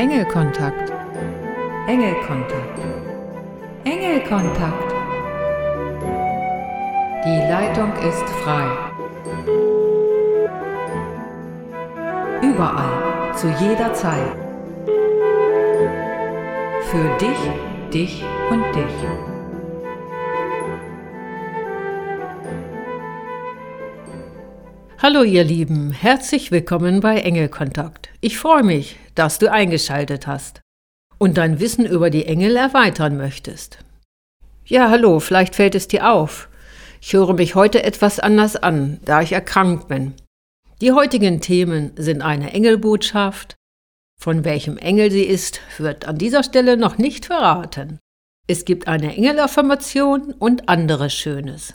Engelkontakt. Engelkontakt. Engelkontakt. Die Leitung ist frei. Überall, zu jeder Zeit. Für dich, dich und dich. Hallo ihr Lieben, herzlich willkommen bei Engelkontakt. Ich freue mich, dass du eingeschaltet hast und dein Wissen über die Engel erweitern möchtest. Ja, hallo, vielleicht fällt es dir auf. Ich höre mich heute etwas anders an, da ich erkrankt bin. Die heutigen Themen sind eine Engelbotschaft. Von welchem Engel sie ist, wird an dieser Stelle noch nicht verraten. Es gibt eine Engelaffirmation und anderes Schönes.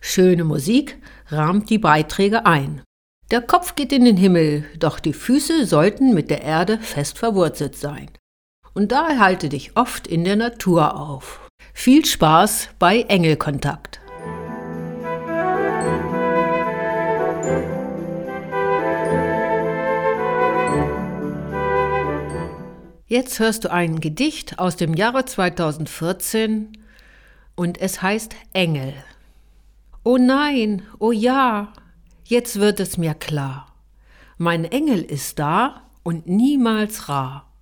Schöne Musik rahmt die Beiträge ein. Der Kopf geht in den Himmel, doch die Füße sollten mit der Erde fest verwurzelt sein. Und daher halte dich oft in der Natur auf. Viel Spaß bei Engelkontakt. Jetzt hörst du ein Gedicht aus dem Jahre 2014 und es heißt Engel. Oh nein, oh ja, jetzt wird es mir klar. Mein Engel ist da und niemals rar.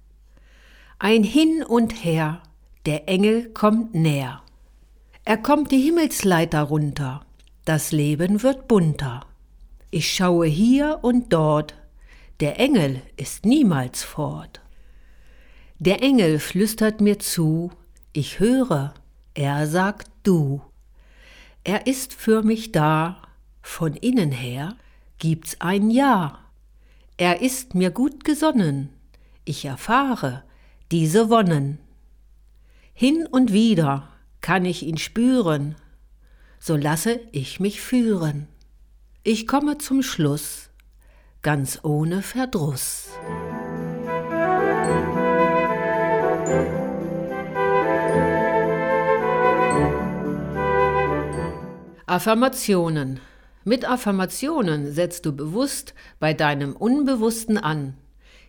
Ein Hin und Her, der Engel kommt näher. Er kommt die Himmelsleiter runter, das Leben wird bunter. Ich schaue hier und dort, der Engel ist niemals fort. Der Engel flüstert mir zu, ich höre, er sagt du. Er ist für mich da, von innen her gibt's ein Ja. Er ist mir gut gesonnen, ich erfahre diese Wonnen. Hin und wieder kann ich ihn spüren, so lasse ich mich führen. Ich komme zum Schluss, ganz ohne Verdruss. Affirmationen. Mit Affirmationen setzt du bewusst bei deinem Unbewussten an.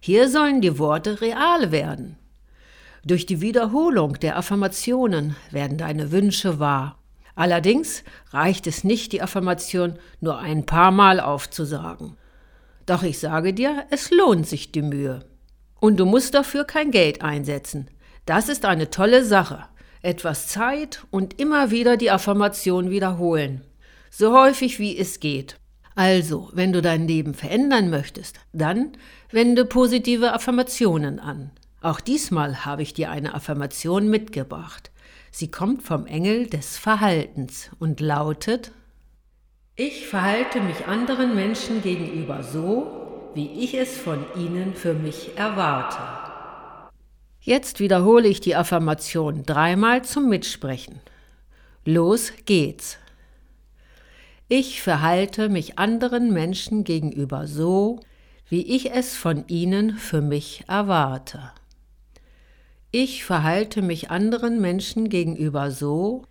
Hier sollen die Worte real werden. Durch die Wiederholung der Affirmationen werden deine Wünsche wahr. Allerdings reicht es nicht, die Affirmation nur ein paar Mal aufzusagen. Doch ich sage dir, es lohnt sich die Mühe. Und du musst dafür kein Geld einsetzen. Das ist eine tolle Sache etwas Zeit und immer wieder die Affirmation wiederholen. So häufig wie es geht. Also, wenn du dein Leben verändern möchtest, dann wende positive Affirmationen an. Auch diesmal habe ich dir eine Affirmation mitgebracht. Sie kommt vom Engel des Verhaltens und lautet Ich verhalte mich anderen Menschen gegenüber so, wie ich es von ihnen für mich erwarte. Jetzt wiederhole ich die Affirmation dreimal zum Mitsprechen. Los geht's. Ich verhalte mich anderen Menschen gegenüber so, wie ich es von ihnen für mich erwarte. Ich verhalte mich anderen Menschen gegenüber so,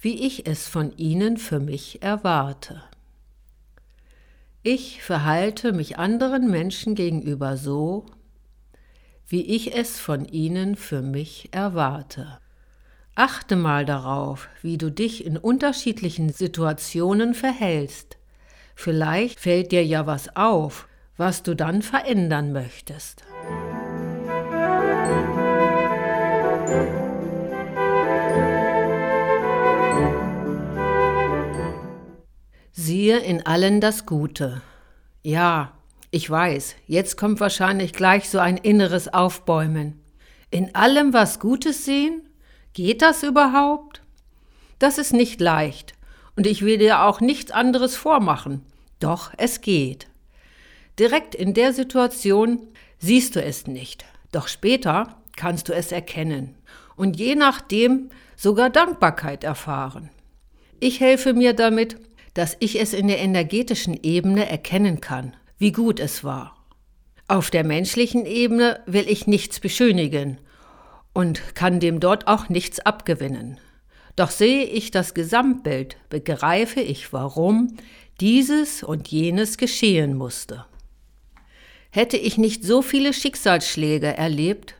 wie ich es von ihnen für mich erwarte. Ich verhalte mich anderen Menschen gegenüber so, wie ich es von ihnen für mich erwarte. Achte mal darauf, wie du dich in unterschiedlichen Situationen verhältst. Vielleicht fällt dir ja was auf, was du dann verändern möchtest. Siehe in allen das Gute. Ja, ich weiß, jetzt kommt wahrscheinlich gleich so ein inneres Aufbäumen. In allem was Gutes sehen? Geht das überhaupt? Das ist nicht leicht, und ich will dir auch nichts anderes vormachen. Doch es geht. Direkt in der Situation siehst du es nicht, doch später kannst du es erkennen und je nachdem sogar Dankbarkeit erfahren. Ich helfe mir damit, dass ich es in der energetischen Ebene erkennen kann wie gut es war. Auf der menschlichen Ebene will ich nichts beschönigen und kann dem dort auch nichts abgewinnen. Doch sehe ich das Gesamtbild, begreife ich, warum dieses und jenes geschehen musste. Hätte ich nicht so viele Schicksalsschläge erlebt,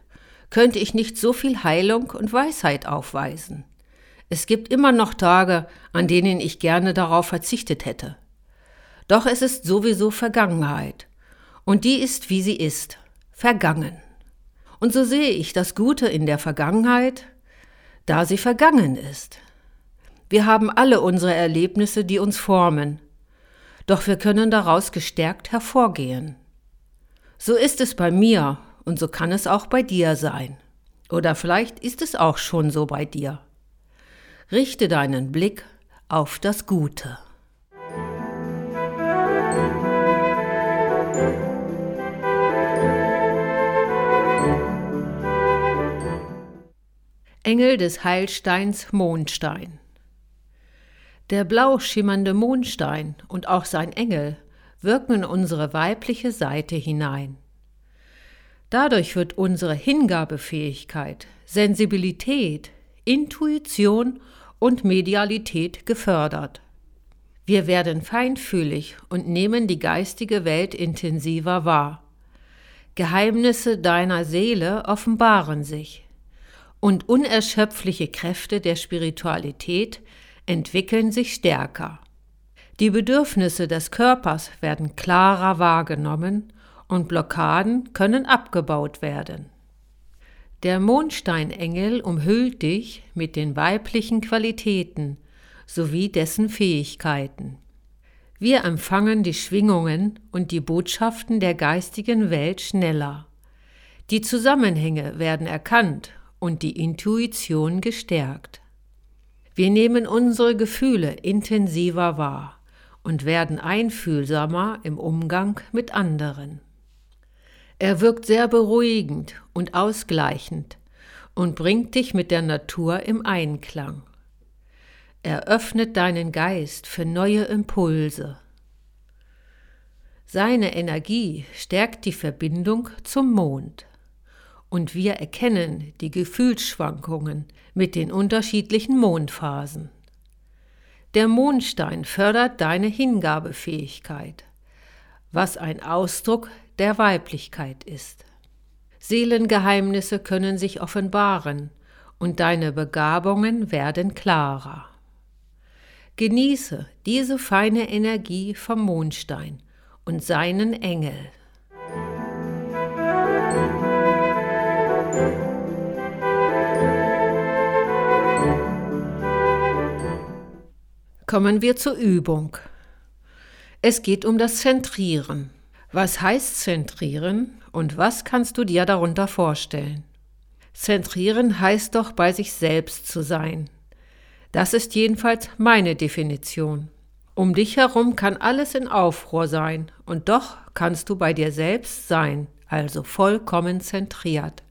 könnte ich nicht so viel Heilung und Weisheit aufweisen. Es gibt immer noch Tage, an denen ich gerne darauf verzichtet hätte. Doch es ist sowieso Vergangenheit. Und die ist, wie sie ist, vergangen. Und so sehe ich das Gute in der Vergangenheit, da sie vergangen ist. Wir haben alle unsere Erlebnisse, die uns formen, doch wir können daraus gestärkt hervorgehen. So ist es bei mir und so kann es auch bei dir sein. Oder vielleicht ist es auch schon so bei dir. Richte deinen Blick auf das Gute. Engel des Heilsteins Mondstein. Der blau schimmernde Mondstein und auch sein Engel wirken in unsere weibliche Seite hinein. Dadurch wird unsere Hingabefähigkeit, Sensibilität, Intuition und Medialität gefördert. Wir werden feinfühlig und nehmen die geistige Welt intensiver wahr. Geheimnisse deiner Seele offenbaren sich und unerschöpfliche Kräfte der Spiritualität entwickeln sich stärker. Die Bedürfnisse des Körpers werden klarer wahrgenommen und Blockaden können abgebaut werden. Der Mondsteinengel umhüllt dich mit den weiblichen Qualitäten sowie dessen Fähigkeiten. Wir empfangen die Schwingungen und die Botschaften der geistigen Welt schneller. Die Zusammenhänge werden erkannt und die Intuition gestärkt. Wir nehmen unsere Gefühle intensiver wahr und werden einfühlsamer im Umgang mit anderen. Er wirkt sehr beruhigend und ausgleichend und bringt dich mit der Natur im Einklang. Er öffnet deinen Geist für neue Impulse. Seine Energie stärkt die Verbindung zum Mond und wir erkennen die Gefühlsschwankungen mit den unterschiedlichen Mondphasen. Der Mondstein fördert deine Hingabefähigkeit, was ein Ausdruck der Weiblichkeit ist. Seelengeheimnisse können sich offenbaren und deine Begabungen werden klarer. Genieße diese feine Energie vom Mondstein und seinen Engel. Kommen wir zur Übung. Es geht um das Zentrieren. Was heißt zentrieren und was kannst du dir darunter vorstellen? Zentrieren heißt doch bei sich selbst zu sein. Das ist jedenfalls meine Definition. Um dich herum kann alles in Aufruhr sein und doch kannst du bei dir selbst sein, also vollkommen zentriert.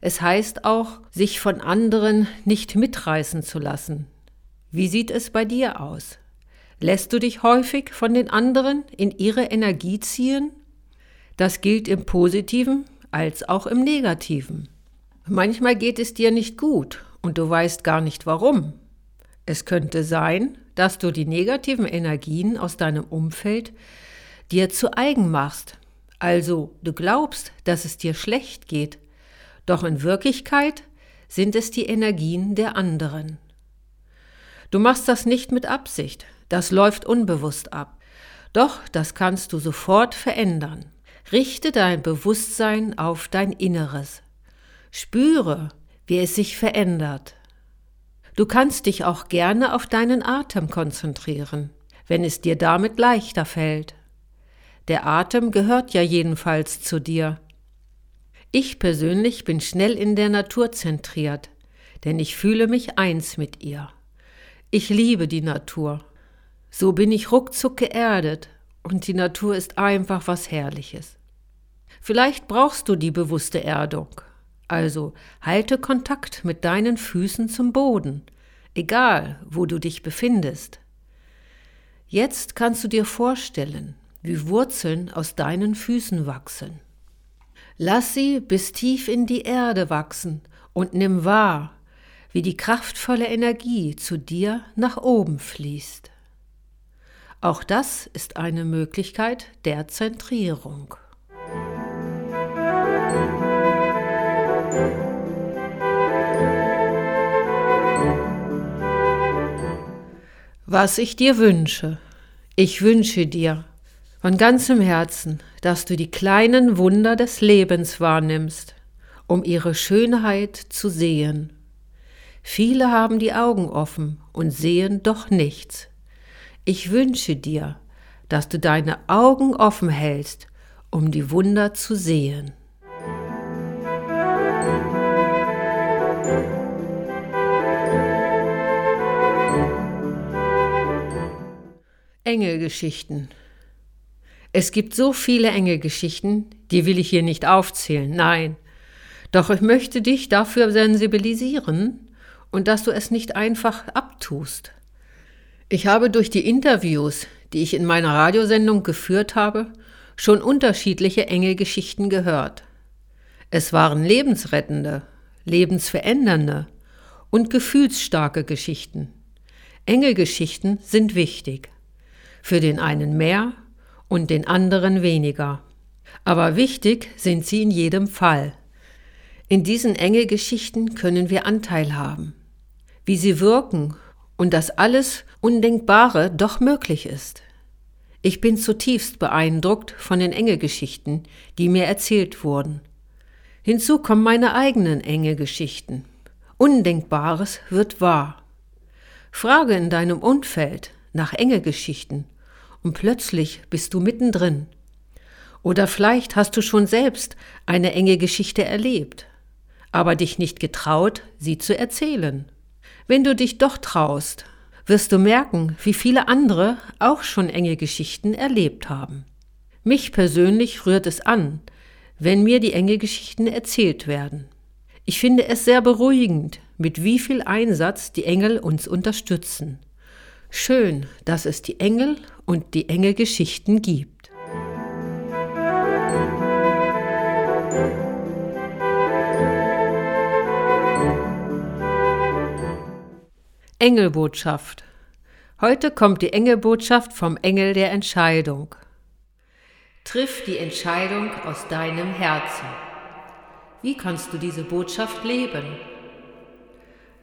Es heißt auch, sich von anderen nicht mitreißen zu lassen. Wie sieht es bei dir aus? Lässt du dich häufig von den anderen in ihre Energie ziehen? Das gilt im positiven als auch im negativen. Manchmal geht es dir nicht gut und du weißt gar nicht warum. Es könnte sein, dass du die negativen Energien aus deinem Umfeld dir zu eigen machst. Also du glaubst, dass es dir schlecht geht, doch in Wirklichkeit sind es die Energien der anderen. Du machst das nicht mit Absicht, das läuft unbewusst ab. Doch das kannst du sofort verändern. Richte dein Bewusstsein auf dein Inneres. Spüre, wie es sich verändert. Du kannst dich auch gerne auf deinen Atem konzentrieren, wenn es dir damit leichter fällt. Der Atem gehört ja jedenfalls zu dir. Ich persönlich bin schnell in der Natur zentriert, denn ich fühle mich eins mit ihr. Ich liebe die Natur so bin ich ruckzuck geerdet und die Natur ist einfach was Herrliches. Vielleicht brauchst du die bewusste Erdung. Also halte Kontakt mit deinen Füßen zum Boden, egal wo du dich befindest. Jetzt kannst du dir vorstellen, wie Wurzeln aus deinen Füßen wachsen. Lass sie bis tief in die Erde wachsen und nimm wahr, wie die kraftvolle Energie zu dir nach oben fließt. Auch das ist eine Möglichkeit der Zentrierung. Was ich dir wünsche. Ich wünsche dir von ganzem Herzen, dass du die kleinen Wunder des Lebens wahrnimmst, um ihre Schönheit zu sehen Viele haben die Augen offen und sehen doch nichts. Ich wünsche dir, dass du deine Augen offen hältst, um die Wunder zu sehen. Engelgeschichten. Es gibt so viele Engelgeschichten, die will ich hier nicht aufzählen, nein. Doch ich möchte dich dafür sensibilisieren und dass du es nicht einfach abtust. Ich habe durch die Interviews, die ich in meiner Radiosendung geführt habe, schon unterschiedliche Engelgeschichten gehört. Es waren lebensrettende, lebensverändernde und gefühlsstarke Geschichten. Engelgeschichten sind wichtig für den einen mehr und den anderen weniger. Aber wichtig sind sie in jedem Fall. In diesen Engelgeschichten können wir Anteil haben, wie sie wirken und dass alles Undenkbare doch möglich ist. Ich bin zutiefst beeindruckt von den Engelgeschichten, die mir erzählt wurden. Hinzu kommen meine eigenen Engelgeschichten. Undenkbares wird wahr. Frage in deinem Umfeld nach Engelgeschichten und plötzlich bist du mittendrin. Oder vielleicht hast du schon selbst eine enge Geschichte erlebt, aber dich nicht getraut, sie zu erzählen. Wenn du dich doch traust, wirst du merken, wie viele andere auch schon enge Geschichten erlebt haben. Mich persönlich rührt es an, wenn mir die enge Geschichten erzählt werden. Ich finde es sehr beruhigend, mit wie viel Einsatz die Engel uns unterstützen. Schön, dass es die Engel und die Engelgeschichten gibt. Engelbotschaft. Heute kommt die Engelbotschaft vom Engel der Entscheidung. Triff die Entscheidung aus deinem Herzen. Wie kannst du diese Botschaft leben?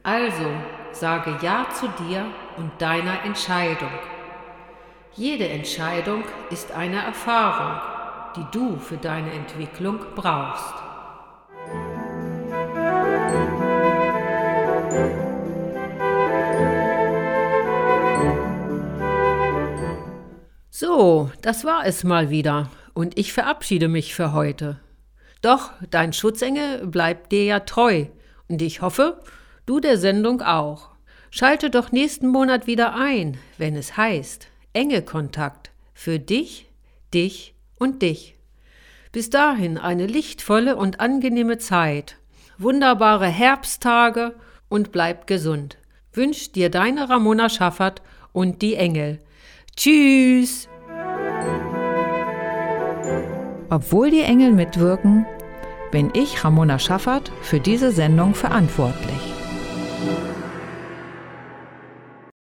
Also sage Ja zu dir und deiner Entscheidung. Jede Entscheidung ist eine Erfahrung, die du für deine Entwicklung brauchst. Das war es mal wieder und ich verabschiede mich für heute. Doch dein Schutzengel bleibt dir ja treu und ich hoffe, Du der Sendung auch. Schalte doch nächsten Monat wieder ein, wenn es heißt Engelkontakt für dich, dich und dich. Bis dahin eine lichtvolle und angenehme Zeit, wunderbare Herbsttage und bleib gesund. Wünscht dir deine Ramona Schaffert und die Engel. Tschüss! Obwohl die Engel mitwirken, bin ich, Ramona Schaffert, für diese Sendung verantwortlich.